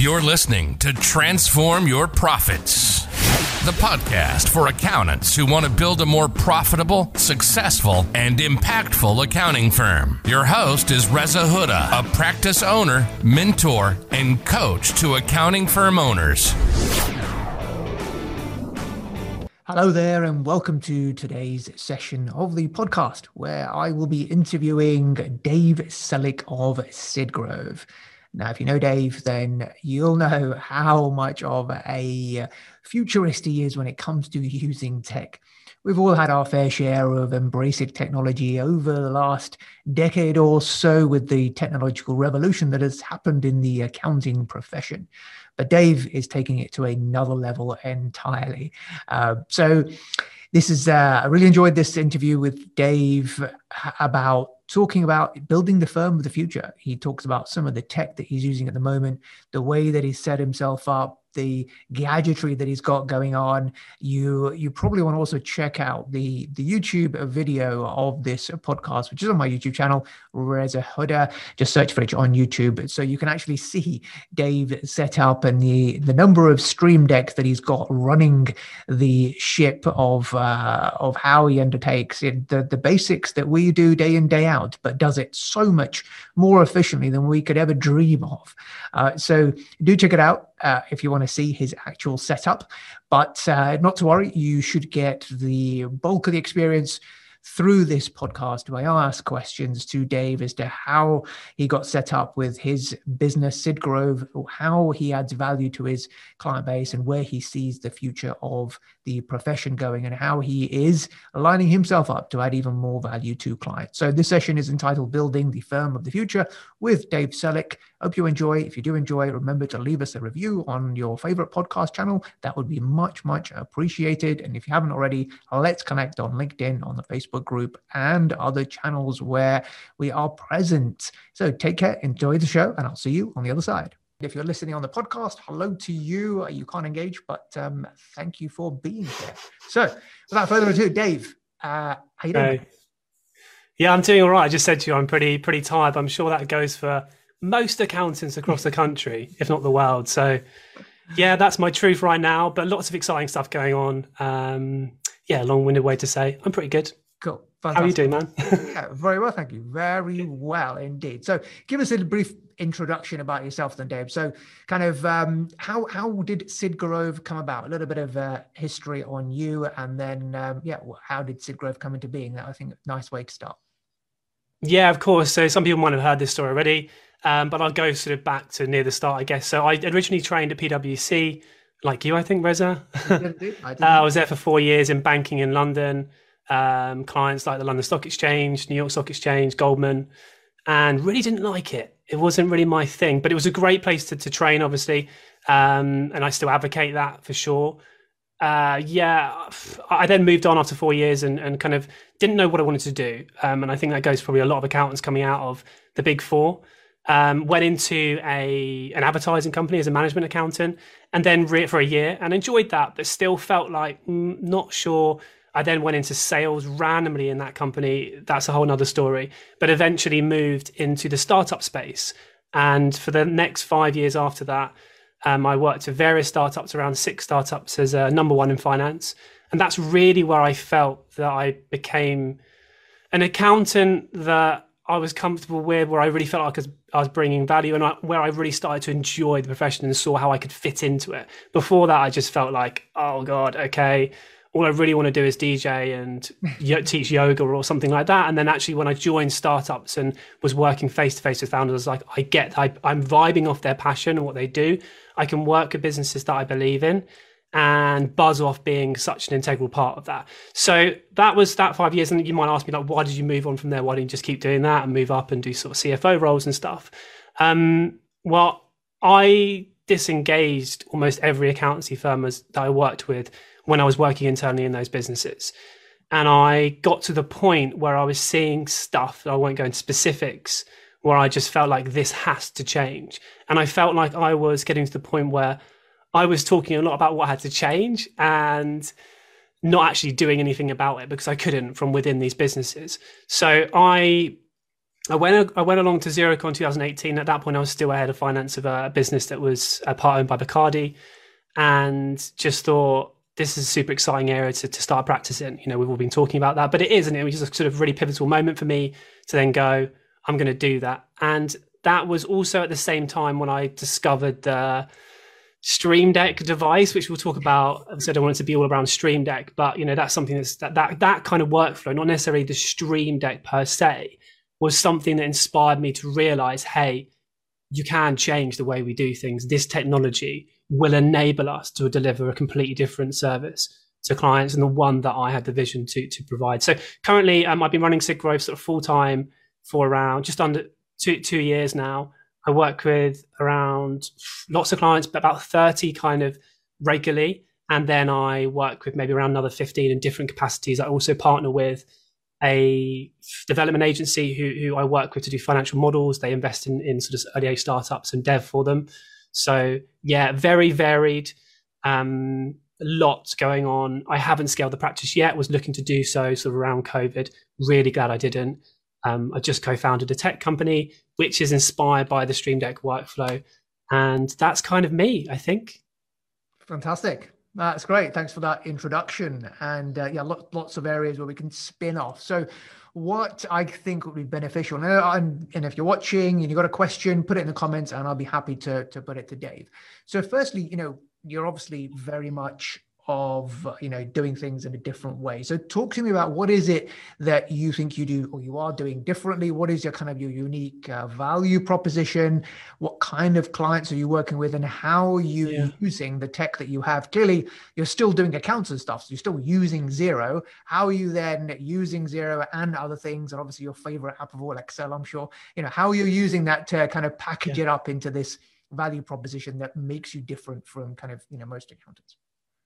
You're listening to Transform Your Profits, the podcast for accountants who want to build a more profitable, successful, and impactful accounting firm. Your host is Reza Huda, a practice owner, mentor, and coach to accounting firm owners. Hello there, and welcome to today's session of the podcast where I will be interviewing Dave Sellick of SigGrowth. Now, if you know Dave, then you'll know how much of a futurist he is when it comes to using tech. We've all had our fair share of embracing technology over the last decade or so with the technological revolution that has happened in the accounting profession. But Dave is taking it to another level entirely. Uh, so this is uh, I really enjoyed this interview with Dave about talking about building the firm of the future. He talks about some of the tech that he's using at the moment, the way that he's set himself up the gadgetry that he's got going on, you you probably want to also check out the the YouTube video of this podcast, which is on my YouTube channel, Reza Huda. Just search for it on YouTube, so you can actually see Dave set up and the the number of stream decks that he's got running the ship of uh, of how he undertakes it, the the basics that we do day in day out, but does it so much more efficiently than we could ever dream of. Uh, so do check it out uh, if you want to see his actual setup. But uh, not to worry, you should get the bulk of the experience through this podcast where I ask questions to Dave as to how he got set up with his business, SigGrowth, how he adds value to his client base, and where he sees the future of the profession going, and how he is aligning himself up to add even more value to clients. So, this session is entitled Building the Firm of the Future with Dave Sellick. Hope you enjoy. If you do enjoy, remember to leave us a review on your favorite podcast channel. That would be much, much appreciated. And if you haven't already, let's connect on LinkedIn, on the Facebook group, and other channels where we are present. So take care, enjoy the show, and I'll see you on the other side. If you're listening on the podcast, hello to you. You can't engage, but um, thank you for being here. So, without further ado, Dave, uh, how you doing? Hey. Yeah, I'm doing all right. I just said to you, I'm pretty pretty tired. I'm sure that goes for most accountants across the country, if not the world. So, yeah, that's my truth right now. But lots of exciting stuff going on. Um, yeah, long-winded way to say I'm pretty good. Cool. Fantastic. How are you doing, man? yeah, very well, thank you. Very well indeed. So, give us a brief introduction about yourself, then, Dave. So, kind of, um, how how did SigGrowth come about? A little bit of uh, history on you, and then, um, yeah, how did SigGrowth come into being? That I think a nice way to start. Yeah, of course. So, some people might have heard this story already. Um, but I'll go sort of back to near the start, I guess. So I originally trained at PwC, like you, I think, Reza. I, uh, I was there for four years in banking in London. Um, clients like the London Stock Exchange, New York Stock Exchange, Goldman, and really didn't like it. It wasn't really my thing, but it was a great place to, to train, obviously. Um, and I still advocate that for sure. Uh, yeah, I then moved on after four years and, and kind of didn't know what I wanted to do. Um, and I think that goes probably a lot of accountants coming out of the big four. Um, went into a an advertising company as a management accountant, and then re- for a year and enjoyed that, but still felt like mm, not sure. I then went into sales randomly in that company. That's a whole nother story. But eventually moved into the startup space, and for the next five years after that, um, I worked at various startups, around six startups as a number one in finance, and that's really where I felt that I became an accountant that I was comfortable with, where I really felt like I was, I was bringing value, and I, where I really started to enjoy the profession and saw how I could fit into it. Before that, I just felt like, oh god, okay, all I really want to do is DJ and teach yoga or something like that. And then actually, when I joined startups and was working face to face with founders, I was like, I get, I, I'm vibing off their passion and what they do. I can work at businesses that I believe in, and buzz off being such an integral part of that. So that was that five years. And you might ask me, like, why did you move on from there? Why didn't you just keep doing that and move up and do sort of CFO roles and stuff? Um, well, I disengaged almost every accountancy firm as, that I worked with when I was working internally in those businesses. And I got to the point where I was seeing stuff that I won't go into specifics, where I just felt like this has to change. And I felt like I was getting to the point where I was talking a lot about what had to change and not actually doing anything about it because I couldn't from within these businesses. So I I went I went along to Xerocon 2018. At that point, I was still ahead of finance of a business that was a part owned by Bacardi, and just thought this is a super exciting area to, to start practicing. You know, we've all been talking about that, but it is, and it was a sort of really pivotal moment for me to then go, I'm going to do that. And that was also at the same time when I discovered the Stream Deck device, which we'll talk about. I said I want it to be all around Stream Deck, but you know that's something that's that that that kind of workflow, not necessarily the Stream Deck per se, was something that inspired me to realize, hey, you can change the way we do things. This technology will enable us to deliver a completely different service to clients and the one that I had the vision to to provide. So currently, um, I've been running SigGrowth sort of full time for around just under two two years now. I work with around lots of clients, but about 30 kind of regularly. And then I work with maybe around another 15 in different capacities. I also partner with a development agency who, who I work with to do financial models. They invest in, in sort of early startups and dev for them. So yeah, very varied. Um, lots going on. I haven't scaled the practice yet. Was looking to do so sort of around COVID. Really glad I didn't. Um, I just co-founded a tech company which is inspired by the Stream Deck workflow, and that's kind of me, I think. Fantastic. That's great. Thanks for that introduction. And uh, yeah, lots, lots of areas where we can spin off. So, what I think would be beneficial, and, and if you're watching and you've got a question, put it in the comments, and I'll be happy to to put it to Dave. So, firstly, you know, you're obviously very much of you know doing things in a different way. So talk to me about what is it that you think you do or you are doing differently? What is your kind of your unique uh, value proposition? What kind of clients are you working with and how are you yeah. using the tech that you have? Clearly you're still doing accounts and stuff so you're still using Xero how are you then using Xero and other things? And obviously your favorite app of all excel i'm sure. You know how are you using that to kind of package yeah. it up into this value proposition that makes you different from kind of you know most accountants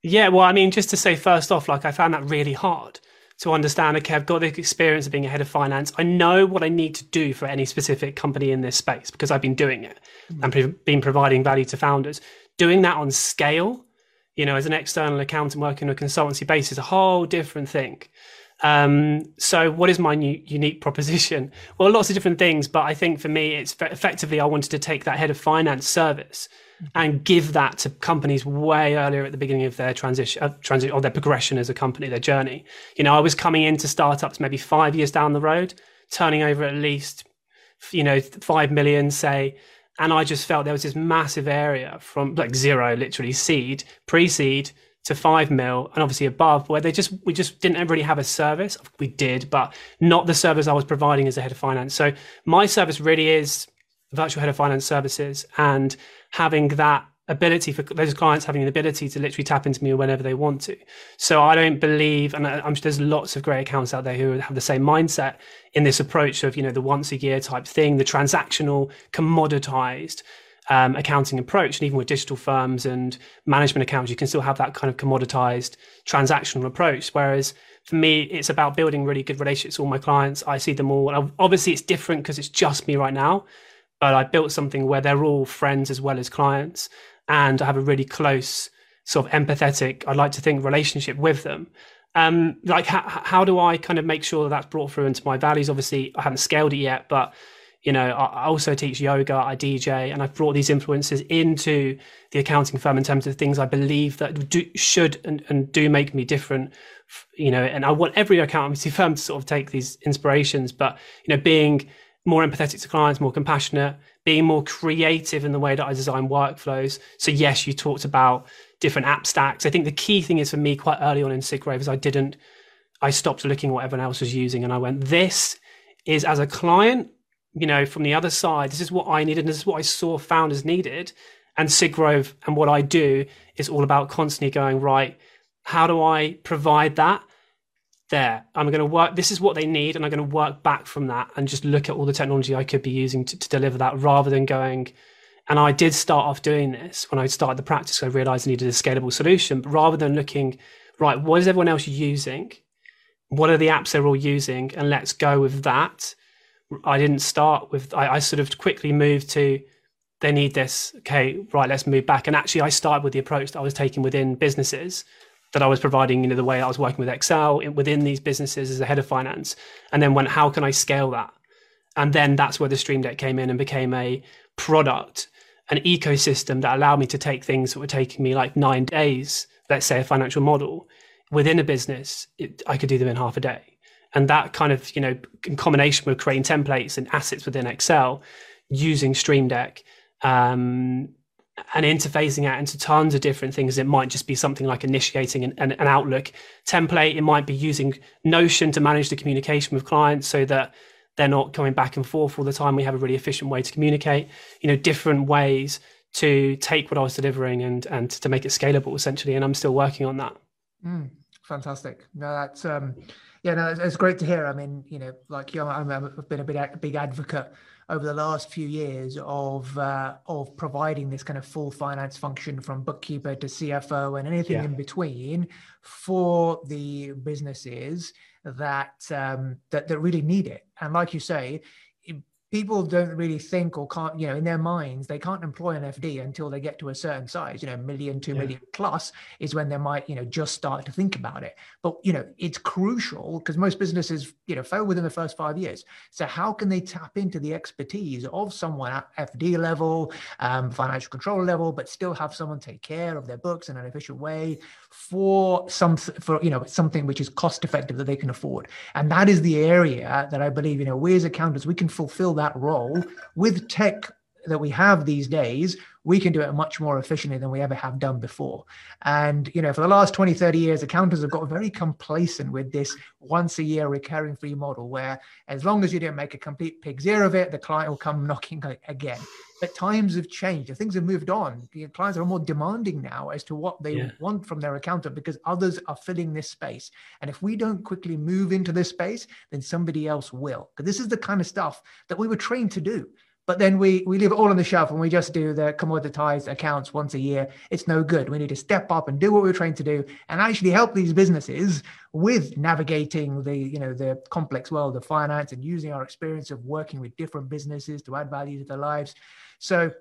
yeah, well, I mean, just to say first off, like I found that really hard to understand. Okay, I've got the experience of being a head of finance. I know what I need to do for any specific company in this space because I've been doing it mm-hmm. and pre- been providing value to founders. Doing that on scale, you know, as an external accountant working on a consultancy basis, is a whole different thing. Um, so, what is my new, unique proposition? Well, lots of different things, but I think for me, it's effectively I wanted to take that head of finance service mm-hmm. and give that to companies way earlier at the beginning of their transition, uh, transition or their progression as a company, their journey. You know, I was coming into startups maybe five years down the road, turning over at least, you know, five million, say, and I just felt there was this massive area from like zero, literally seed, pre-seed to five mil and obviously above where they just we just didn't really have a service. We did but not the service i was providing as a head of finance. So my service really is virtual head of finance services and having that ability for those clients having the ability to literally tap into me whenever they want to. So i don't believe and i'm sure there's lots of great accounts out there who have the same mindset in this approach of you know the once a year type thing the transactional commoditized um, accounting approach. And even with digital firms and management accounts, you can still have that kind of commoditized transactional approach. Whereas for me, it's about building really good relationships with all my clients. I see them all. Obviously, it's different because it's just me right now, but I built something where they're all friends as well as clients. And I have a really close, sort of empathetic, I'd like to think, relationship with them. Um, like, how, how do I kind of make sure that that's brought through into my values? Obviously, I haven't scaled it yet, but you know, I also teach yoga, I DJ, and I've brought these influences into the accounting firm in terms of things I believe that do, should and, and do make me different. You know, and I want every accountancy firm to sort of take these inspirations, but you know, being more empathetic to clients, more compassionate, being more creative in the way that I design workflows. So yes, you talked about different app stacks. I think the key thing is for me quite early on in SigGrowth is I didn't, I stopped looking what everyone else was using and I went, this is as a client, you know, from the other side, this is what I needed, and this is what I saw founders needed. And SigGrowth and what I do is all about constantly going, right, how do I provide that? There, I'm going to work. This is what they need, and I'm going to work back from that and just look at all the technology I could be using to, to deliver that rather than going. And I did start off doing this when I started the practice. I realized I needed a scalable solution, but rather than looking, right, what is everyone else using? What are the apps they're all using? And let's go with that I didn't start with. I, I, sort of quickly moved to. They need this. Okay, right. Let's move back. And actually, I started with the approach that I was taking within businesses that I was providing. You know, the way I was working with Excel within these businesses as a head of finance, and then went, how can I scale that? And then that's where the Stream Deck came in and became a product, an ecosystem that allowed me to take things that were taking me like nine days, let's say a financial model, within a business, it, I could do them in half a day. And that kind of, you know, in combination with creating templates and assets within Excel using Stream Deck um, and interfacing it into tons of different things. It might just be something like initiating an, an, an, Outlook template. It might be using Notion to manage the communication with clients so that they're not coming back and forth all the time. We have a really efficient way to communicate, you know, different ways to take what I was delivering and and to make it scalable essentially. And I'm still working on that. Mm, fantastic. No, that's um yeah, no, it's, it's great to hear. I mean, you know, like you, I'm, I've been a big, a big advocate over the last few years of uh, of providing this kind of full finance function from bookkeeper to CFO and anything yeah. in between for the businesses that um, that that really need it. And like you say, people don't really think or can't, you know, in their minds, they can't employ an FD until they get to a certain size, you know, million, two yeah. million plus is when they might, you know, just start to think about it. But, you know, it's crucial because most businesses, you know, fail within the first five years. So how can they tap into the expertise of someone at FD level, um, financial control level, but still have someone take care of their books in an efficient way for some, for, you know, something which is cost effective that they can afford. And that is the area that I believe, you know, we as accountants, we can fulfill that that role with tech that we have these days we can do it much more efficiently than we ever have done before. And you know for the last 20 30 years accountants have got very complacent with this once a year recurring fee model where as long as you don't make a complete pig's ear of it the client will come knocking again. But times have changed. Things have moved on. The clients are more demanding now as to what they yeah. want from their accountant because others are filling this space. And if we don't quickly move into this space then somebody else will. Because this is the kind of stuff that we were trained to do but then we we leave it all on the shelf and we just do the commoditized accounts once a year. It's no good. We need to step up and do what we're trained to do and actually help these businesses with navigating the you know the complex world of finance and using our experience of working with different businesses to add value to their lives. So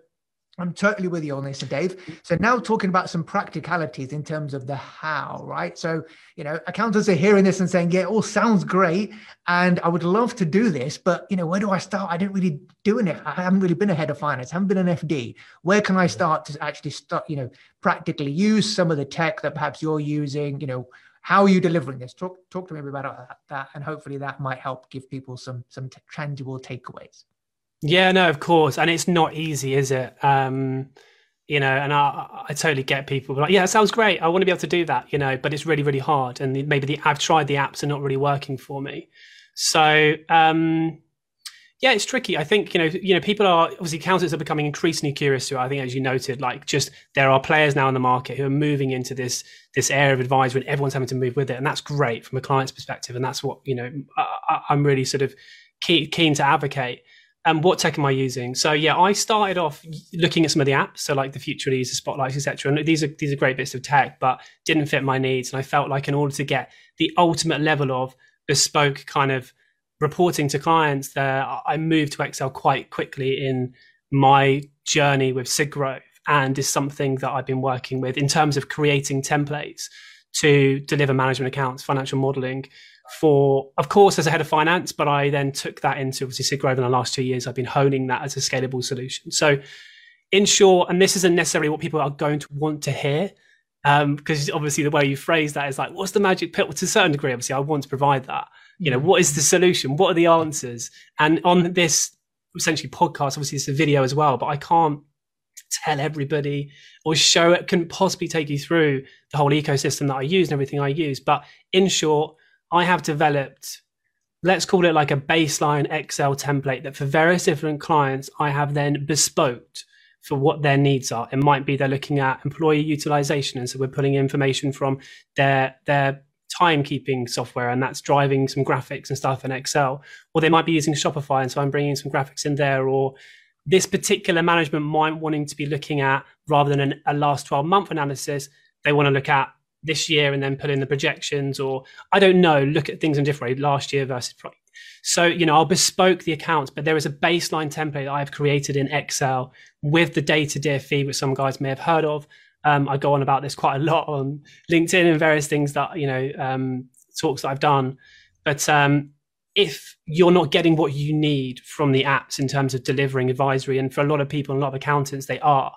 I'm totally with you on this, Dave. So now talking about some practicalities in terms of the how, right? So, you know, accountants are hearing this and saying, yeah, it all sounds great. And I would love to do this, but, you know, where do I start? I didn't really do it. I haven't really been a head of finance, I haven't been an FD. Where can I start to actually start, you know, practically use some of the tech that perhaps you're using? You know, how are you delivering this? Talk, talk to me about that. And hopefully that might help give people some, some tangible takeaways. Yeah, no, of course, and it's not easy, is it? Um, you know, and I, I totally get people like, yeah, it sounds great. I want to be able to do that, you know, but it's really, really hard, and maybe the I've tried the apps are not really working for me. So, um, yeah, it's tricky. I think you know, you know, people are obviously accountants are becoming increasingly curious to. It. I think, as you noted, like just there are players now in the market who are moving into this this area of advisory, and everyone's having to move with it, and that's great from a client's perspective, and that's what you know. I, I'm really sort of keen, keen to advocate and what tech am I using? So yeah, I started off looking at some of the apps, so like the Futrlis, the Spotlights, etc. And these are these are great bits of tech, but didn't fit my needs. And I felt like in order to get the ultimate level of bespoke kind of reporting to clients, there I moved to Excel quite quickly in my journey with SigGrowth, and is something that I've been working with in terms of creating templates to deliver management accounts, financial modeling for, of course, as a head of finance, but I then took that into obviously SigGrowth in the last two years. I've been honing that as a scalable solution. So, in short, and this isn't necessarily what people are going to want to hear, because um, obviously the way you phrase that is like, what's the magic pill? To a certain degree, obviously, I want to provide that. You know, mm. what is the solution? What are the answers? And on this essentially podcast, obviously it's a video as well, but I can't tell everybody or show it can possibly take you through the whole ecosystem that I use and everything I use. But in short, I have developed, let's call it like a baseline Excel template that for various different clients, I have then bespoked for what their needs are. It might be they're looking at employee utilization. And so we're pulling information from their, their timekeeping software and that's driving some graphics and stuff in Excel. Or they might be using Shopify. And so I'm bringing some graphics in there or this particular management might wanting to be looking at rather than an, a last 12 month analysis, they want to look at this year and then put in the projections or I don't know, look at things in different way last year versus so, you know, I'll bespoke the accounts, but there is a baseline template that I've created in Excel with the DataDear fee, which some guys may have heard of. Um, I go on about this quite a lot on LinkedIn and various things that, you know, um, talks that I've done. But um, if you're not getting what you need from the apps in terms of delivering advisory, and for a lot of people a lot of accountants, they are,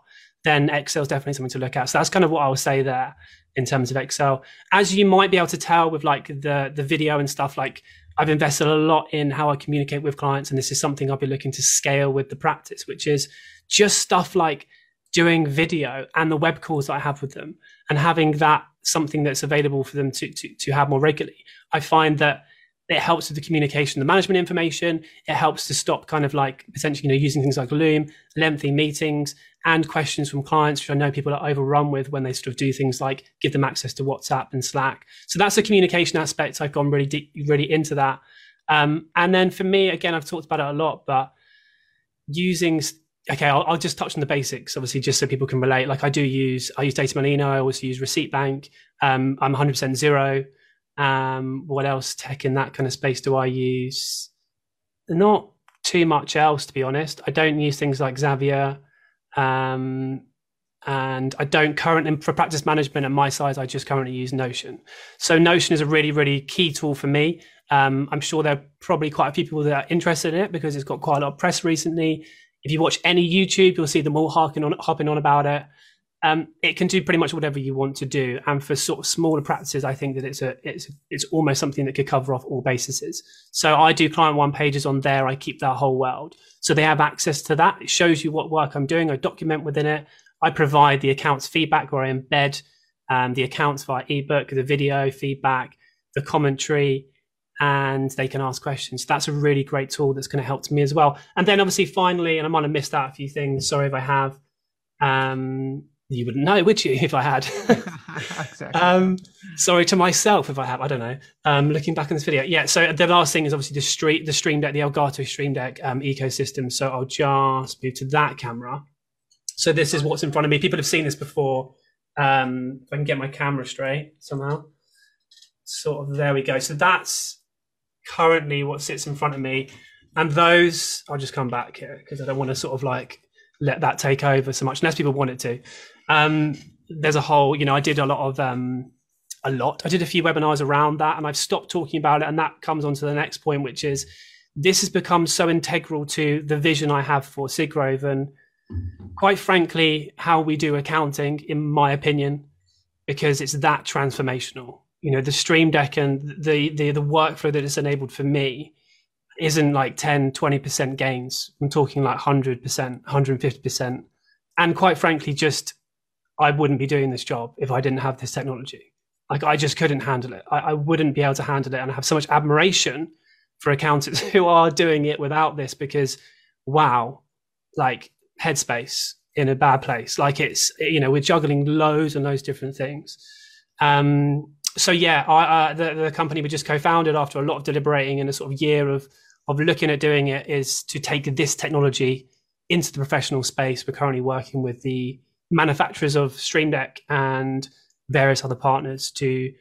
then Excel is definitely something to look at. So that's kind of what I will say there in terms of Excel. As you might be able to tell with like the the video and stuff, like I've invested a lot in how I communicate with clients, and this is something I'll be looking to scale with the practice, which is just stuff like doing video and the web calls that I have with them, and having that something that's available for them to to, to have more regularly. I find that it helps with the communication, the management information. It helps to stop kind of like potentially, you know, using things like Loom, lengthy meetings, and questions from clients, which I know people are overrun with when they sort of do things like give them access to WhatsApp and Slack. So that's the communication aspect. I've gone really deep, really into that. Um, and then for me, again, I've talked about it a lot, but using okay, I'll, I'll, just touch on the basics, obviously, just so people can relate. Like I do use, I use Datamolino. I also use Receipt Bank. Um, I'm 100% Xero. Um, what else tech in that kind of space do I use? Not too much else, to be honest. I don't use things like Zapier. Um, and I don't currently, for practice management at my size, I just currently use Notion. So Notion is a really, really key tool for me. Um, I'm sure there are probably quite a few people that are interested in it because it's got quite a lot of press recently. If you watch any YouTube, you'll see them all harking on, hopping on about it um, it can do pretty much whatever you want to do. And for sort of smaller practices, I think that it's a it's it's almost something that could cover off all bases. So I do client one pages on there. I keep that whole world, so they have access to that. It shows you what work I'm doing. I document within it. I provide the accounts feedback, where I embed um, the accounts via ebook, the video feedback, the commentary, and they can ask questions. That's a really great tool that's going to help me as well. And then obviously, finally, and I might have missed out a few things. Sorry if I have. Um, you wouldn't know, would you, if I had? exactly. um, sorry to myself if I have. I don't know. Um, looking back on this video, yeah. So the last thing is obviously the stream, the Stream Deck, the Elgato Stream Deck um, ecosystem. So I'll just move to that camera. So this is what's in front of me. People have seen this before. Um, if I can get my camera straight somehow, sort of there we go. So that's currently what sits in front of me, and those I'll just come back here because I don't want to sort of like let that take over so much unless people want it to. Um, there's a whole, you know, I did a lot of, um, a lot. I did a few webinars around that and I've stopped talking about it. And that comes on to the next point, which is this has become so integral to the vision I have for SigGrowth and quite frankly, how we do accounting, in my opinion, because it's that transformational. You know, the Stream Deck and the, the, the workflow that it's enabled for me isn't like 10, 20% gains. I'm talking like 100%, 150%. And quite frankly, just I wouldn't be doing this job if I didn't have this technology. Like I just couldn't handle it. I, I wouldn't be able to handle it. And I have so much admiration for accountants who are doing it without this because wow, like headspace in a bad place. Like it's, you know, we're juggling loads and loads different things. Um, so yeah, I, uh, the, the company we just co-founded after a lot of deliberating and a sort of year of of looking at doing it is to take this technology into the professional space. We're currently working with the manufacturers of Stream Deck and various other partners to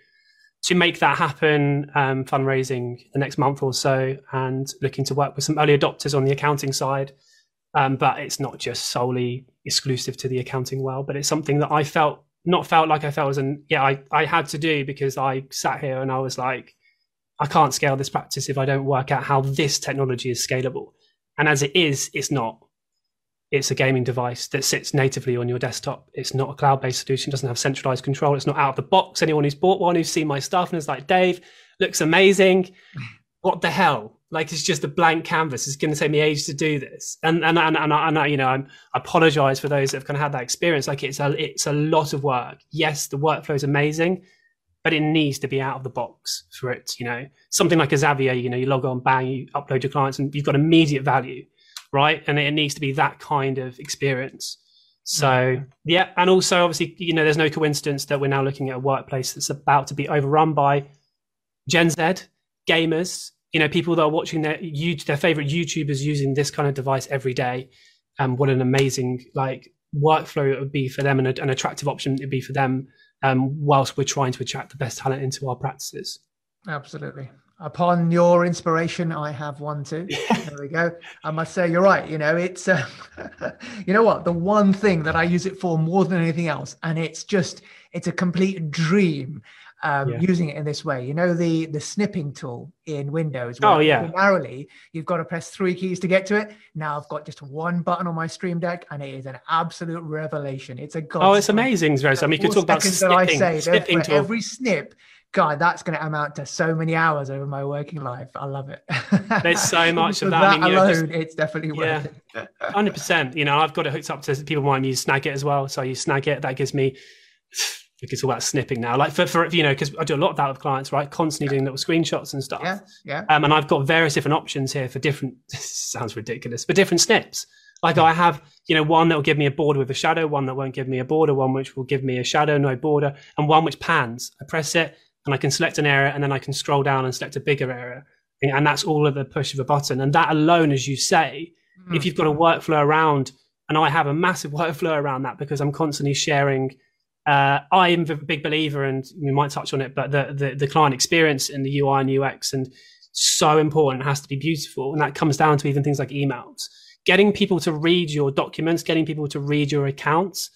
to make that happen. Um, fundraising the next month or so, and looking to work with some early adopters on the accounting side. Um, but it's not just solely exclusive to the accounting world, but it's something that I felt not felt like I felt was an yeah I I had to do because I sat here and I was like I can't scale this practice if I don't work out how this technology is scalable. And as it is, it's not. It's a gaming device that sits natively on your desktop. It's not a cloud based solution, doesn't have centralized control. It's not out of the box. Anyone who's bought one, who's seen my stuff and is like, Dave, looks amazing. What the hell? Like it's just a blank canvas. It's going to take me ages to do this. And and and, and, and, and you know, I'm, I apologize for those that have kind of had that experience. Like it's a it's a lot of work. Yes, the workflow is amazing, but it needs to be out of the box for it. You know, something like a Zapier, you know, you log on, bang, you upload your clients, and you've got immediate value, right? And it needs to be that kind of experience. So yeah, and also obviously, you know, there's no coincidence that we're now looking at a workplace that's about to be overrun by Gen Z gamers. You know, people that are watching their their favorite YouTubers using this kind of device every day. And um, what an amazing like workflow it would be for them, and a, an attractive option it would be for them um, whilst we're trying to attract the best talent into our practices. Absolutely. Upon your inspiration, I have one too. there we go. I must say, you're right. You know, it's, uh, you know what? The one thing that I use it for more than anything else, and it's just, it's a complete dream um, yeah. using it in this way. You know the the snipping tool in Windows. oh yeah. Ordinarily, you've got to press three keys to get to it. Now I've got just one button on my Stream Deck, and it is an absolute revelation. It's a god. Oh, it's amazing, Rose. I mean, you could talk about snipping, I say, snipping tool. Every snip God, that's going to amount to so many hours over my working life. I love it. There's so much of that. that I mean, alone, just, it's definitely worth yeah, it. Hundred percent. You know, I've got it hooked up to people might use Snagit as well, so I use Snagit. That gives me. It's all about snipping now. Like for, for you know, because I do a lot of that with clients, right? Constantly doing little screenshots and stuff. Yeah, yeah. Um, and I've got various different options here for different. sounds ridiculous, but different snips. Like I have, you know, one that will give me a border with a shadow, one that won't give me a border, one which will give me a shadow, no border, and one which pans. I press it, and I can select an area and then I can scroll down and select a bigger area. And that's all of the push of a button. And that alone, as you say, mm. if you've got a workflow around, and I have a massive workflow around that because I'm constantly sharing. Uh, I am a big believer, and we might touch on it, but the, the, the client experience in the UI and UX and so important. It has to be beautiful, and that comes down to even things like emails. Getting people to read your documents, getting people to read your accounts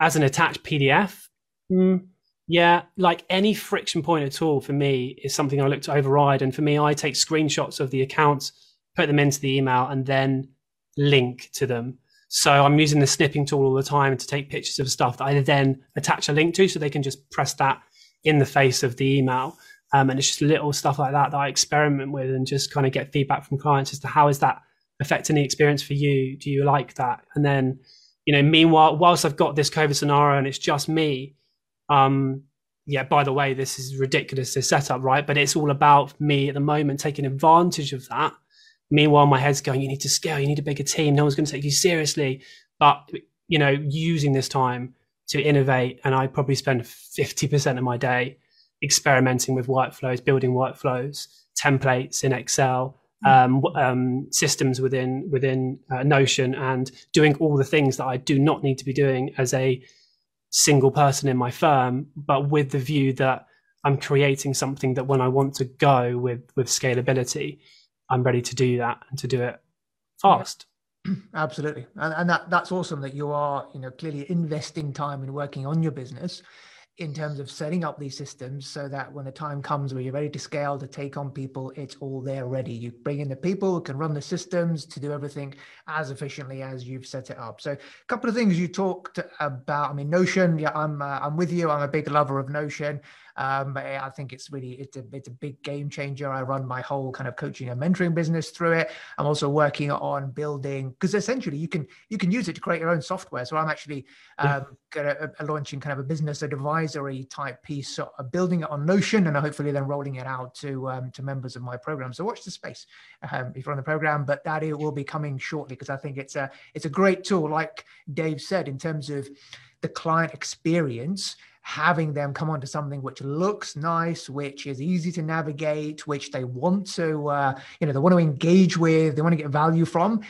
as an attached PDF. Mm, yeah, like any friction point at all for me is something I look to override. And for me, I take screenshots of the accounts, put them into the email, and then link to them. So I'm using the snipping tool all the time to take pictures of stuff that I then attach a link to, so they can just press that in the face of the email. Um, and it's just little stuff like that that I experiment with and just kind of get feedback from clients as to how is that affecting the experience for you? Do you like that? And then, you know, meanwhile, whilst I've got this COVID scenario and it's just me, um, yeah, by the way, this is ridiculous, this setup, right? But it's all about me at the moment taking advantage of that. Meanwhile, my head's going, you need to scale, you need a bigger team. No one's going to take you seriously. But, you know, using this time to innovate, and I probably spend 50% of my day experimenting with workflows, building workflows, templates in Excel, hmm. um, um, systems within within uh, Notion, and doing all the things that I do not need to be doing as a single person in my firm, but with the view that I'm creating something that when I want to go with with scalability, I'm ready to do that and to do it fast. Absolutely, and, and that that's awesome that you are you know clearly investing time in working on your business in terms of setting up these systems so that when the time comes where you're ready to scale to take on people, it's all there ready. You bring in the people who can run the systems to do everything as efficiently as you've set it up. So, a couple of things you talked about. I mean, Notion. Yeah, I'm uh, I'm with you. I'm a big lover of Notion. Um, but I think it's really it's a it's a big game changer. I run my whole kind of coaching and mentoring business through it. I'm also working on building because essentially you can you can use it to create your own software. So I'm actually um, gonna, uh, launching kind of a business advisory type piece, so uh, building it on Notion and hopefully then rolling it out to um, to members of my program. So watch the space um, if you're on the program, but that it will be coming shortly because I think it's a it's a great tool, like Dave said, in terms of the client experience having them come onto something which looks nice, which is easy to navigate, which they want to, uh, you know, they want to engage with, they want to get value from.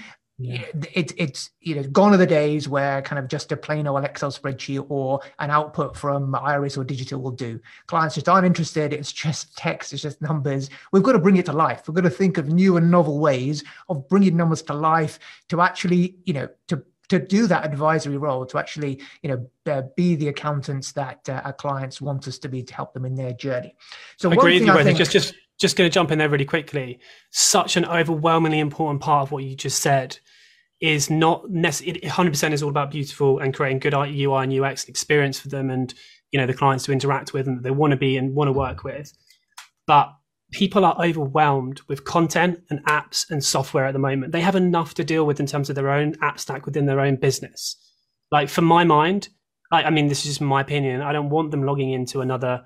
Yeah. It, it's you know gone are the days where kind of just a plain old Excel spreadsheet or an output from Iris or Digita will do. Clients just aren't interested. It's just text. It's just numbers. We've got to bring it to life. We've got to think of new and novel ways of bringing numbers to life to actually you know to to do that advisory role to actually you know uh, be the accountants that uh, our clients want us to be to help them in their journey. So I agree with you, I think, just just just going to jump in there really quickly. Such an overwhelmingly important part of what you just said is not necessarily 100% is all about beautiful and creating good UI and UX experience for them and you know the clients to interact with and that they want to be and want to work with. But people are overwhelmed with content and apps and software at the moment. They have enough to deal with in terms of their own app stack within their own business. Like for my mind, I, I mean, this is just my opinion. I don't want them logging into another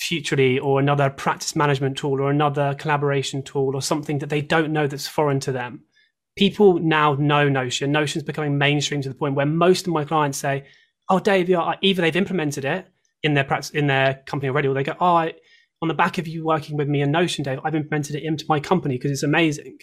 Futrli or another practice management tool or another collaboration tool or something that they don't know that's foreign to them. People now know Notion. Notion's becoming mainstream to the point where most of my clients say, "Oh, Dave, either they've implemented it in their practice in their company already, or they go, "Oh, on the back of you working with me in Notion, Dave, I've implemented it into my company because it's amazing.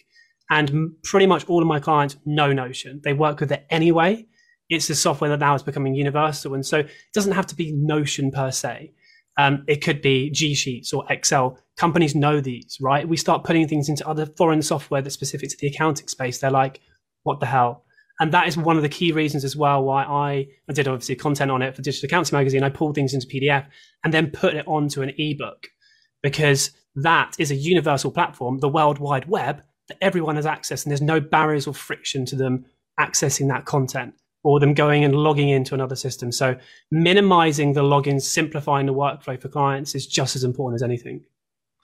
And pretty much all of my clients know Notion. They work with it anyway. It's a software that now is becoming universal. And so it doesn't have to be Notion per se. Um, it could be G Sheets or Excel. Companies know these, right? We start putting things into other foreign software that's specific to the accounting space. They're like, what the hell? And that is one of the key reasons as well why I, I did obviously content on it for Digital Accounting Magazine. I pulled things into PDF and then put it onto an ebook because that is a universal platform, the World Wide Web, that everyone has access and there's no barriers or friction to them accessing that content or them going and logging into another system. So minimizing the logins, simplifying the workflow for clients is just as important as anything.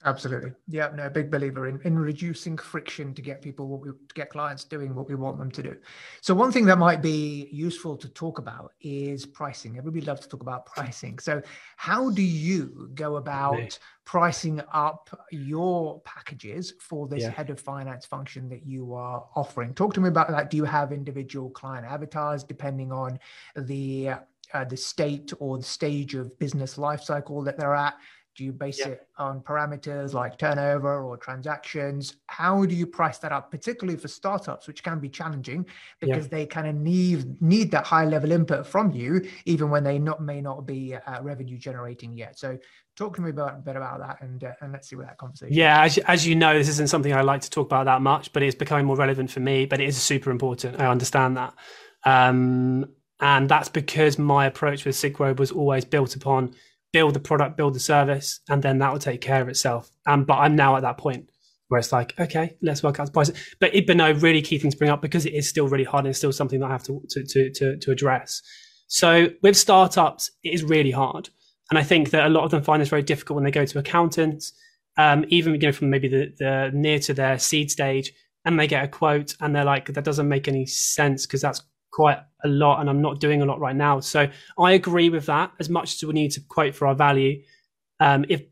Absolutely. Yeah, no, big believer in, in reducing friction to get people what we to get clients doing what we want them to do. So one thing that might be useful to talk about is pricing. Everybody loves to talk about pricing. So how do you go about pricing up your packages for this yeah. head of finance function that you are offering? Talk to me about that. Do you have individual client avatars depending on the uh, the state or the stage of business lifecycle that they're at? Do you base yeah. it on parameters like turnover or transactions? How do you price that up, particularly for startups, which can be challenging because yeah. they kind of need need that high level input from you, even when they not may not be uh, revenue generating yet. So, talk to me about a bit about that, and uh, and let's see where that conversation. Yeah, as, as you know, this isn't something I like to talk about that much, but it's becoming more relevant for me. But it is super important. I understand that. Um, and that's because my approach with SigGrowth was always built upon build the product, build the service, and then that will take care of itself. Um, but I'm now at that point where it's like, okay, let's work out the price. But it, but no, really key thing to bring up because it is still really hard and it's still something that I have to to to to, to address. So with startups, it is really hard, and I think that a lot of them find this very difficult when they go to accountants, um, even you know from maybe the, the near to their seed stage, and they get a quote and they're like, that doesn't make any sense because that's quite a lot and I'm not doing a lot right now. So I agree with that as much as we need to quote for our value. Um, if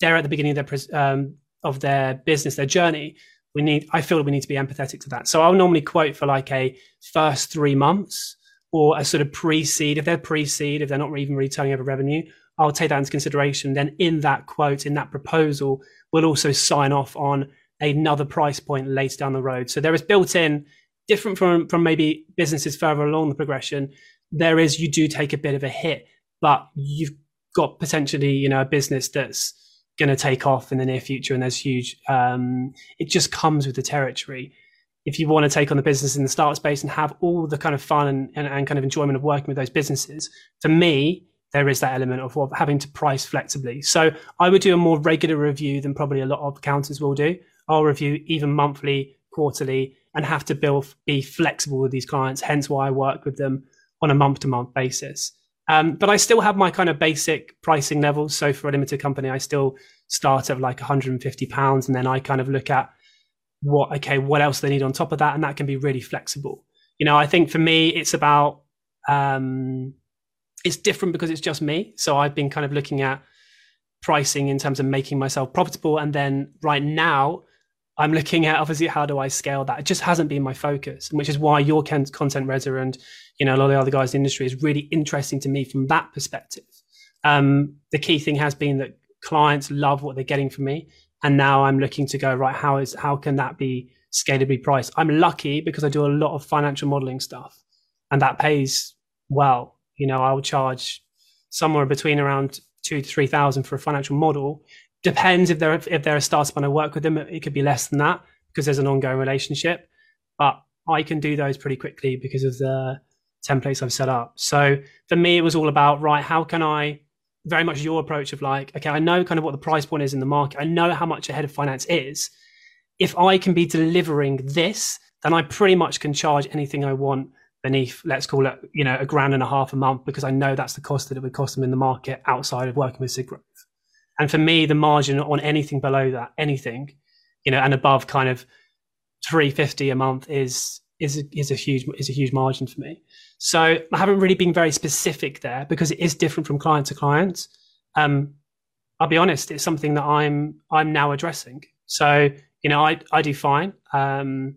they're at the beginning of their, um, of their business, their journey, we need, I feel we need to be empathetic to that. So I'll normally quote for like a first three months or a sort of pre-seed. If they're pre-seed, if they're not even really turning over revenue, I'll take that into consideration. Then in that quote, in that proposal, we'll also sign off on another price point later down the road. So there is built in different from from maybe businesses further along the progression there is you do take a bit of a hit but you've got potentially you know a business that's going to take off in the near future and there's huge um, it just comes with the territory. If you want to take on the business in the startup space and have all the kind of fun and, and, and kind of enjoyment of working with those businesses for me there is that element of, of having to price flexibly. So i would do a more regular review than probably a lot of accountants will do. I'll review even monthly quarterly and have to build, be flexible with these clients. Hence why I work with them on a month to month basis. Um, but I still have my kind of basic pricing levels. So for a limited company, I still start at like 150 pounds, and then I kind of look at what okay, what else they need on top of that, and that can be really flexible. You know, I think for me, it's about um, it's different because it's just me. So I've been kind of looking at pricing in terms of making myself profitable, and then right now I'm looking at obviously how do I scale that. It just hasn't been my focus, which is why your content Reza and you know a lot of the other guys in the industry is really interesting to me from that perspective. Um, the key thing has been that clients love what they're getting from me, and now I'm looking to go right. How is how can that be scalably priced? I'm lucky because I do a lot of financial modeling stuff, and that pays well. You know, I'll charge somewhere between around two to three thousand for a financial model Depends if they're if they're a startup and I work with them, it could be less than that because there's an ongoing relationship. But I can do those pretty quickly because of the templates I've set up. So for me, it was all about right. How can I very much your approach of like, okay, I know kind of what the price point is in the market. I know how much ahead of finance is. If I can be delivering this, then I pretty much can charge anything I want beneath, let's call it, you know, a grand and a half a month because I know that's the cost that it would cost them in the market outside of working with SigGrowth. And for me, the margin on anything below that, anything, you know, and above kind of 350 a month is is is a huge is a huge margin for me. So I haven't really been very specific there because it is different from client to client. Um, I'll be honest, it's something that I'm I'm now addressing. So you know, I I do fine. Um,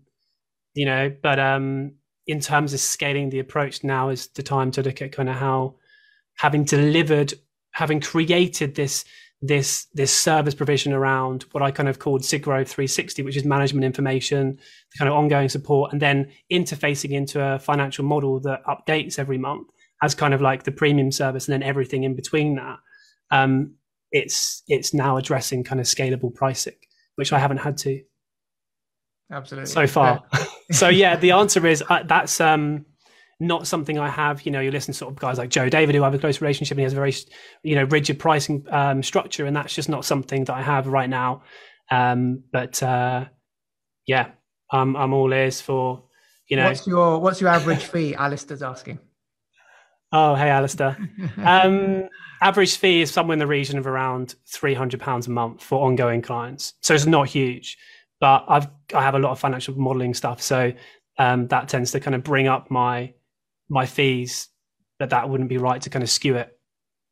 you know, but um, in terms of scaling the approach, now is the time to look at kind of how having delivered, having created this this this service provision around what I kind of called SigGrowth 360, which is management information, the kind of ongoing support, and then interfacing into a financial model that updates every month as kind of like the premium service, and then everything in between that. Um, it's it's now addressing kind of scalable pricing, which I haven't had to. Absolutely. So far. So yeah, the answer is uh, that's um, not something I have. You know, you listen to sort of guys like Joe David who have a close relationship and he has a very, you know, rigid pricing um, structure, and that's just not something that I have right now. Um, but uh, yeah, I'm I'm all ears for you know. What's your what's your average fee? Alistair's asking. Oh, hey, Alistair. um, average fee is somewhere in the region of around three hundred pounds a month for ongoing clients, so it's not huge. But I've I have a lot of financial modeling stuff, so um, that tends to kind of bring up my my fees. But that wouldn't be right to kind of skew it,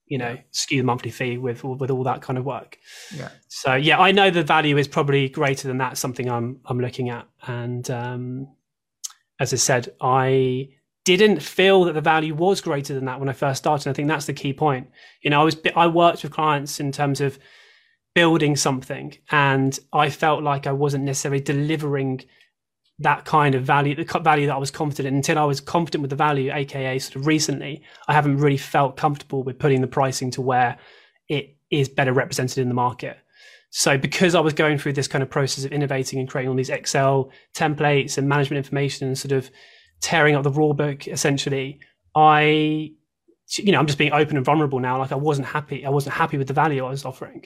you know, skew the monthly fee with with all that kind of work. Yeah. So yeah, I know the value is probably greater than that. Something I'm I'm looking at, and um, as I said, I didn't feel that the value was greater than that when I first started. I think that's the key point. You know, I was I worked with clients in terms of building something, and I felt like I wasn't necessarily delivering that kind of value, the value that I was confident in, until I was confident with the value, aka sort of recently, I haven't really felt comfortable with putting the pricing to where it is better represented in the market. So because I was going through this kind of process of innovating and creating all these Excel templates and management information and sort of tearing up the raw book essentially, I you know, I'm just being open and vulnerable now. Like I wasn't happy. I wasn't happy with the value I was offering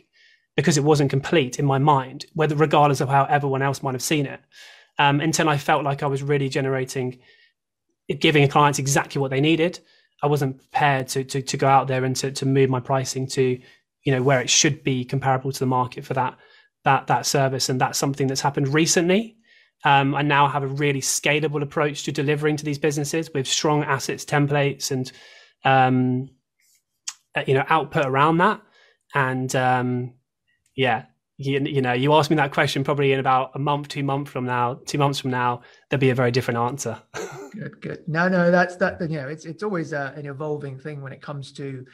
because it wasn't complete in my mind, whether regardless of how everyone else might have seen it. Um, until I felt like I was really generating, giving clients exactly what they needed. I wasn't prepared to to, to go out there and to, to move my pricing to, you know, where it should be comparable to the market for that that that service. And that's something that's happened recently. Um, I now have a really scalable approach to delivering to these businesses with strong assets templates and um, uh, you know output around that. And um, yeah, you, you, know, you ask me that question probably in about a month, two months from now, two months from now, there'll be a very different answer. good, good. No, no, that's that. You know, it's it's always a, uh, an evolving thing when it comes to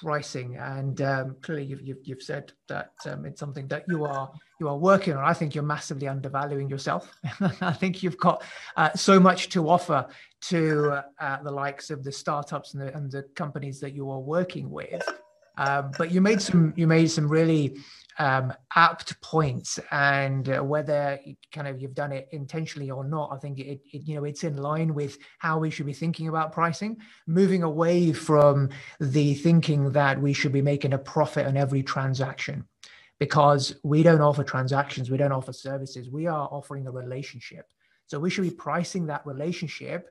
pricing and um, clearly you've, you've, you've, said that um, it's something that you are you are working on i think you're massively undervaluing yourself i think you've got uh, so much to offer to uh, the likes of the startups and the, and the companies that you are working with um, but you made some you made some really um, apt points and uh, whether kind of you've done it intentionally or not i think it, it, you know it's in line with how we should be thinking about pricing. Moving away from the thinking that we should be making a profit on every transaction because we don't offer transactions we don't offer services we are offering a relationship. So we should be pricing that relationship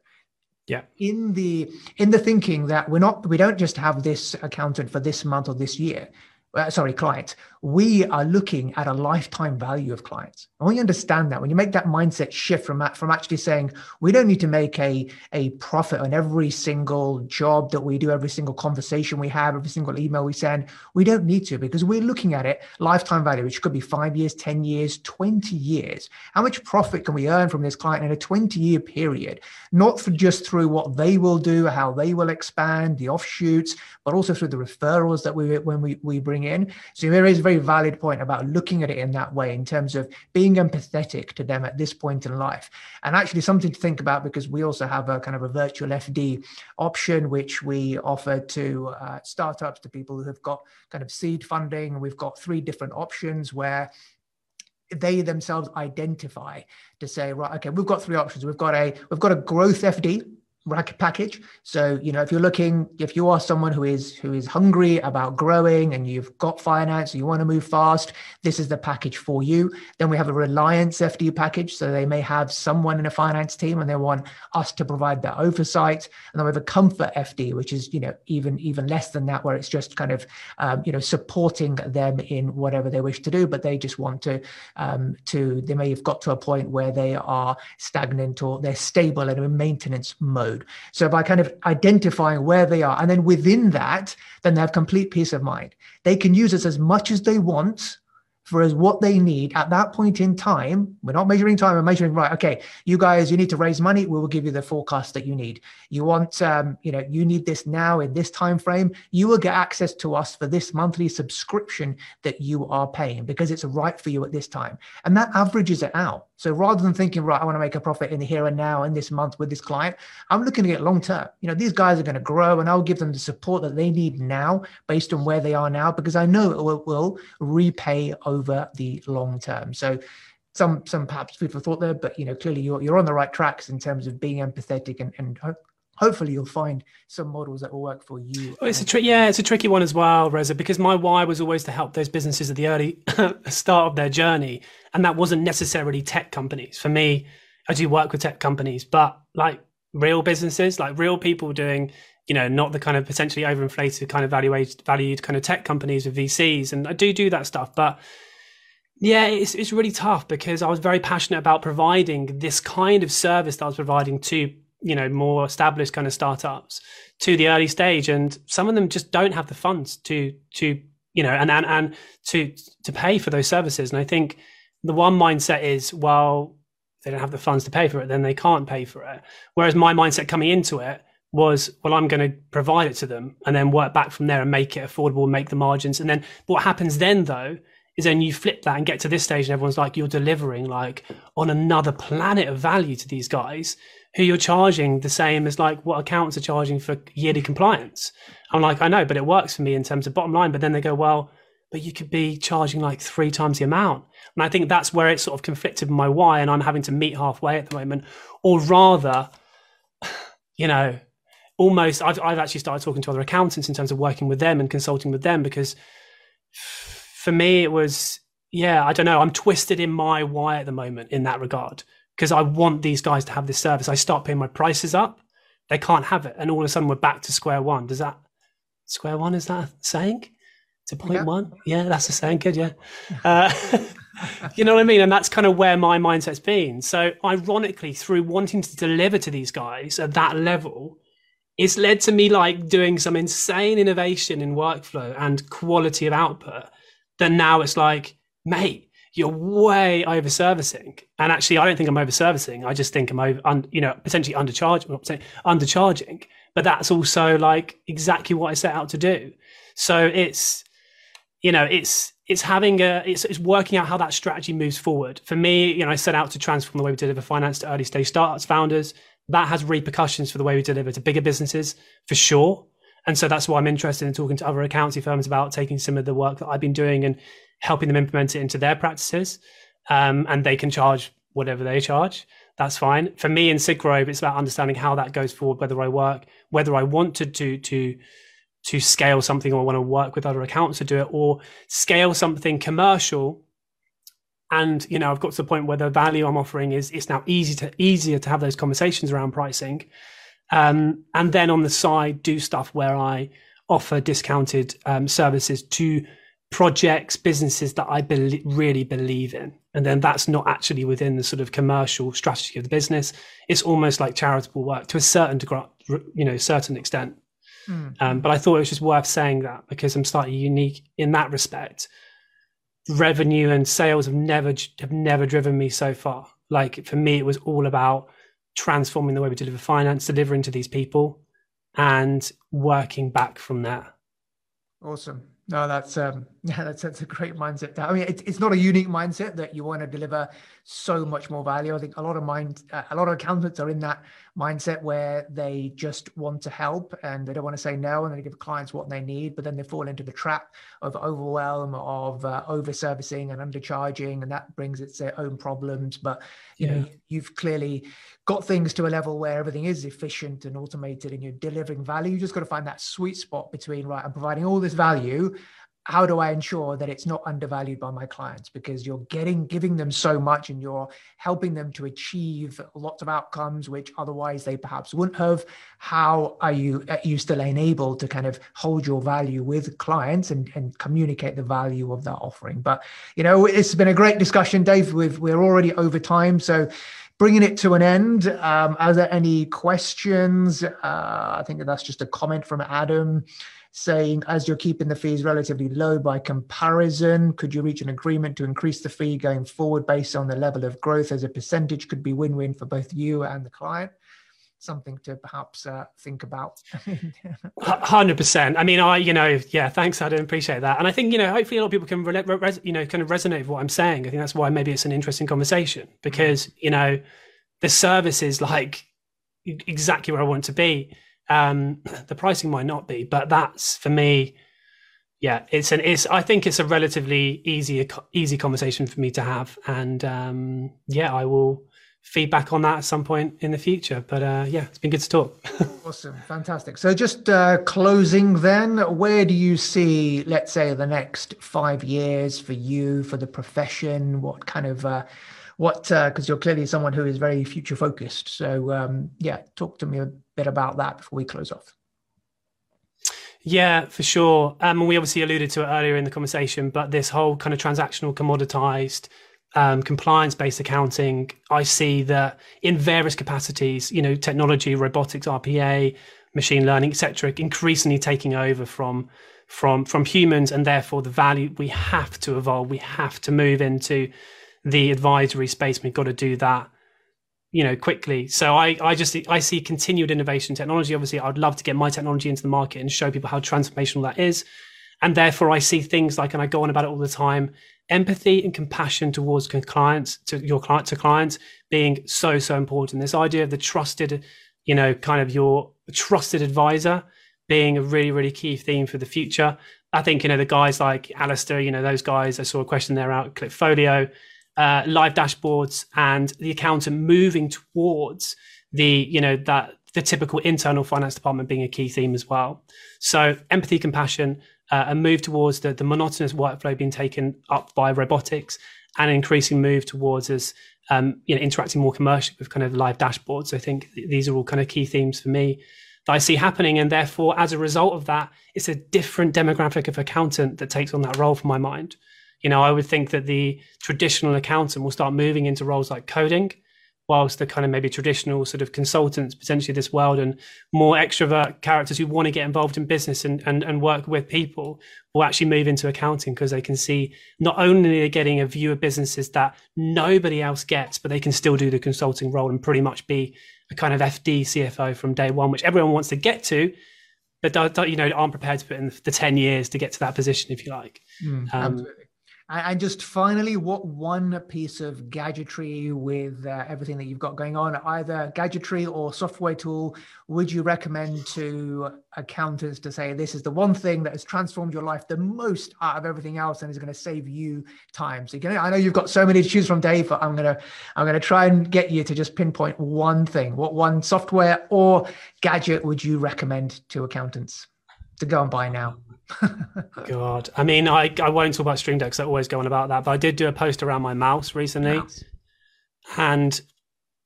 yeah. in the in the thinking that we're not we don't just have this accountant for this month or this year uh, sorry, clients, we are looking at a lifetime value of clients. And when you understand that, when you make that mindset shift from from actually saying we don't need to make a, a profit on every single job that we do, every single conversation we have, every single email we send, we don't need to because we're looking at it lifetime value, which could be five years, 10 years, 20 years. How much profit can we earn from this client in a 20 year period? Not for just through what they will do, how they will expand, the offshoots, but also through the referrals that we when we, we bring in. So there is a very valid point about looking at it in that way in terms of being empathetic to them at this point in life. And actually something to think about because we also have a kind of a virtual FD option, which we offer to uh, startups, to people who have got kind of seed funding. We've got three different options where they themselves identify to say right okay we've got three options we've got a we've got a growth fd package. So you know if you're looking if you are someone who is who is hungry about growing and you've got finance you want to move fast this is the package for you. Then we have a reliance fd package. So they may have someone in a finance team and they want us to provide that oversight. And then we have a comfort fd which is you know even even less than that where it's just kind of um, you know supporting them in whatever they wish to do but they just want to um, to they may have got to a point where they are stagnant or they're stable and in maintenance mode So by kind of identifying where they are, and then within that, then they have complete peace of mind. They can use us as much as they want for us what they need at that point in time. We're not measuring time, we're measuring right. Okay, you guys, you need to raise money. We will give you the forecast that you need. You want, um, you know, you need this now in this time frame. You will get access to us for this monthly subscription that you are paying because it's right for you at this time, and that averages it out. So rather than thinking, right, I want to make a profit in the here and now in this month with this client, I'm looking at it long term. You know, these guys are going to grow, and I'll give them the support that they need now based on where they are now because I know it will, will repay over the long term. So some some perhaps food for thought there, but you know clearly you're you're on the right tracks in terms of being empathetic and and hopefully you'll find some models that will work for you. Well, it's a trick, yeah, it's a tricky one as well, Reza, because my why was always to help those businesses at the early start of their journey, and that wasn't necessarily tech companies. For me, I do work with tech companies, but like real businesses, like real people doing, you know, not the kind of potentially overinflated kind of valued valued kind of tech companies with VCs, and I do do that stuff, but yeah, it's it's really tough because I was very passionate about providing this kind of service that I was providing to you know more established kind of startups to the early stage, and some of them just don't have the funds to to you know and and and to to pay for those services. And I think the one mindset is well they don't have the funds to pay for it, then they can't pay for it. Whereas my mindset coming into it was, well, I'm going to provide it to them and then work back from there and make it affordable make the margins. And then what happens then though is then you flip that and get to this stage and everyone's like you're delivering like on another planet of value to these guys who you're charging the same as like what accountants are charging for yearly compliance. I'm like i know but it works for me in terms of bottom line. But then they go well but you could be charging like three times the amount. And i think that's where it's sort of conflicted with my why and i'm having to meet halfway at the moment. Or rather you know almost I've, I've actually started talking to other accountants in terms of working with them and consulting with them because for me, it was, yeah, I don't know. I'm twisted in my why at the moment in that regard because I want these guys to have this service. I start putting my prices up, they can't have it. And all of a sudden, we're back to square one. Does that, square one, is that a saying? To point yeah. one? Yeah, that's a saying. Good, yeah. Uh, you know what I mean? And that's kind of where my mindset's been. So, ironically, through wanting to deliver to these guys at that level, it's led to me like doing some insane innovation in workflow and quality of output then now it's like, mate, you're way over servicing. And actually, I don't think I'm over servicing. I just think I'm over, un, you know, potentially undercharging, undercharging. But that's also like exactly what I set out to do. So it's, you know, it's it's having a it's, it's working out how that strategy moves forward. For me, you know, I set out to transform the way we deliver finance to early stage startups founders. That has repercussions for the way we deliver to bigger businesses, for sure. And so that's why I'm interested in talking to other accounting firms about taking some of the work that I've been doing and helping them implement it into their practices. Um, and they can charge whatever they charge. That's fine. For me in SigGrowth, it's about understanding how that goes forward, whether I work, whether I wanted to to to scale something or I want to work with other accountants to do it, or scale something commercial. And you know, I've got to the point where the value I'm offering is it's now easy to easier to have those conversations around pricing um, and then on the side, do stuff where I offer discounted um, services to projects, businesses that I be- really believe in. And then that's not actually within the sort of commercial strategy of the business. It's almost like charitable work to a certain degree, you know, certain extent. Mm. Um, but I thought it was just worth saying that because I'm slightly unique in that respect. Revenue and sales have never have never driven me so far. Like for me, it was all about transforming the way we deliver finance, delivering to these people, and working back from there. Awesome. No, that's um, yeah, that's that's a great mindset. I mean, it's it's not a unique mindset that you want to deliver so much more value. I think a lot of mind, uh, a lot of accountants are in that mindset where they just want to help and they don't want to say no, and they give clients what they need, but then they fall into the trap of overwhelm, of uh, over servicing and undercharging, and that brings its own problems. But you yeah. know, you've clearly got things to a level where everything is efficient and automated, and you're delivering value. You just got to find that sweet spot between right, I'm providing all this value how do I ensure that it's not undervalued by my clients? Because you're getting giving them so much and you're helping them to achieve lots of outcomes which otherwise they perhaps wouldn't have. How are you are you still enabled to kind of hold your value with clients and, and communicate the value of that offering? But you know, it's been a great discussion, Dave. We've we're already over time. So bringing it to an end. Um, are there any questions? Uh, I think that's just a comment from Adam saying, as you're keeping the fees relatively low by comparison, could you reach an agreement to increase the fee going forward based on the level of growth as a percentage could be win win for both you and the client? Something to perhaps uh, think about. Hundred percent. I mean, I, you know, yeah. Thanks, I don't appreciate that, and I think you know, hopefully, a lot of people can, re- res- you know, kind of resonate with what I'm saying. I think that's why maybe it's an interesting conversation because you know, the service is like exactly where I want to be um, the pricing might not be, but that's for me, yeah, it's an it's. I think it's a relatively easy easy conversation for me to have, and um, yeah, I will feedback on that at some point in the future. But uh, yeah, it's been good to talk. awesome, fantastic. So just uh, closing, then, where do you see, let's say, the next five years for you for the profession? What kind of uh, what because uh, you're clearly someone who is very future focused. So um, yeah, talk to me a bit about that before we close off. Yeah, for sure. Um, we obviously alluded to it earlier in the conversation, but this whole kind of transactional, commoditized, um, compliance-based accounting, I see that in various capacities, you know, technology, robotics, RPA, machine learning, etc., increasingly taking over from from from humans, and therefore the value we have to evolve. We have to move into the advisory space. We've got to do that you know quickly. So i i just i see continued innovation technology. Obviously i'd love to get my technology into the market and show people how transformational that is. And therefore i see things like and i go on about it all the time empathy and compassion towards clients to your client to clients being so so important. This idea of the trusted you know kind of your trusted advisor being a really really key theme for the future. I think you know the guys like alistair you know those guys i saw a question there out clickfolio uh, live dashboards and the accountant moving towards the you know that the typical internal finance department being a key theme as well. So empathy, compassion, uh, a move towards the, the monotonous workflow being taken up by robotics, and an increasing move towards us um, you know interacting more commercially with kind of live dashboards. I think these are all kind of key themes for me that I see happening, and therefore as a result of that, it's a different demographic of accountant that takes on that role for my mind. You know, I would think that the traditional accountant will start moving into roles like coding, whilst the kind of maybe traditional sort of consultants, potentially this world, and more extrovert characters who want to get involved in business and, and, and work with people will actually move into accounting because they can see not only they're getting a view of businesses that nobody else gets, but they can still do the consulting role and pretty much be a kind of FD CFO from day one, which everyone wants to get to, but you know aren't prepared to put in the 10 years to get to that position if you like. Mm, um, absolutely and just finally, what one piece of gadgetry with uh, everything that you've got going on, either gadgetry or software tool, would you recommend to accountants to say this is the one thing that has transformed your life the most out of everything else and is going to save you time? So, I know you've got so many to choose from, Dave, but I'm gonna I'm gonna try and get you to just pinpoint one thing. What one software or gadget would you recommend to accountants to go and buy now? God, I mean, I, I won't talk about Stream Decks. I always go on about that, but I did do a post around my mouse recently, mouse. and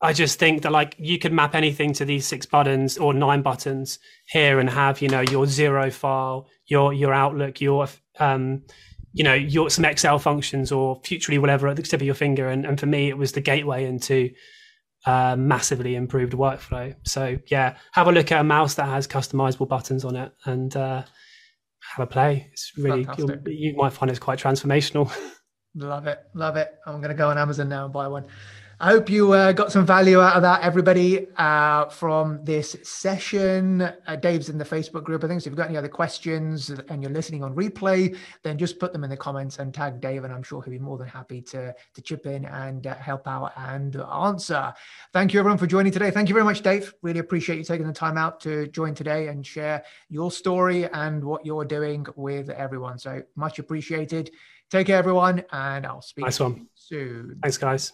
I just think that like you could map anything to these six buttons or nine buttons here and have you know your Xero file, your your Outlook, your um, you know your some Excel functions or Futrli whatever at the tip of your finger. And, and for me, it was the gateway into uh, massively improved workflow. So yeah, have a look at a mouse that has customizable buttons on it, and uh, have a play. It's really you might find it's quite transformational. Love it, love it. I'm going to go on Amazon now and buy one. I hope you uh, got some value out of that, everybody, uh, from this session. Uh, Dave's in the Facebook group, I think. So if you've got any other questions and you're listening on replay, then just put them in the comments and tag Dave, and I'm sure he'll be more than happy to, to chip in and uh, help out and answer. Thank you, everyone, for joining today. Thank you very much, Dave. Really appreciate you taking the time out to join today and share your story and what you're doing with everyone. So much appreciated. Take care, everyone, and I'll speak nice one. soon. Thanks, guys.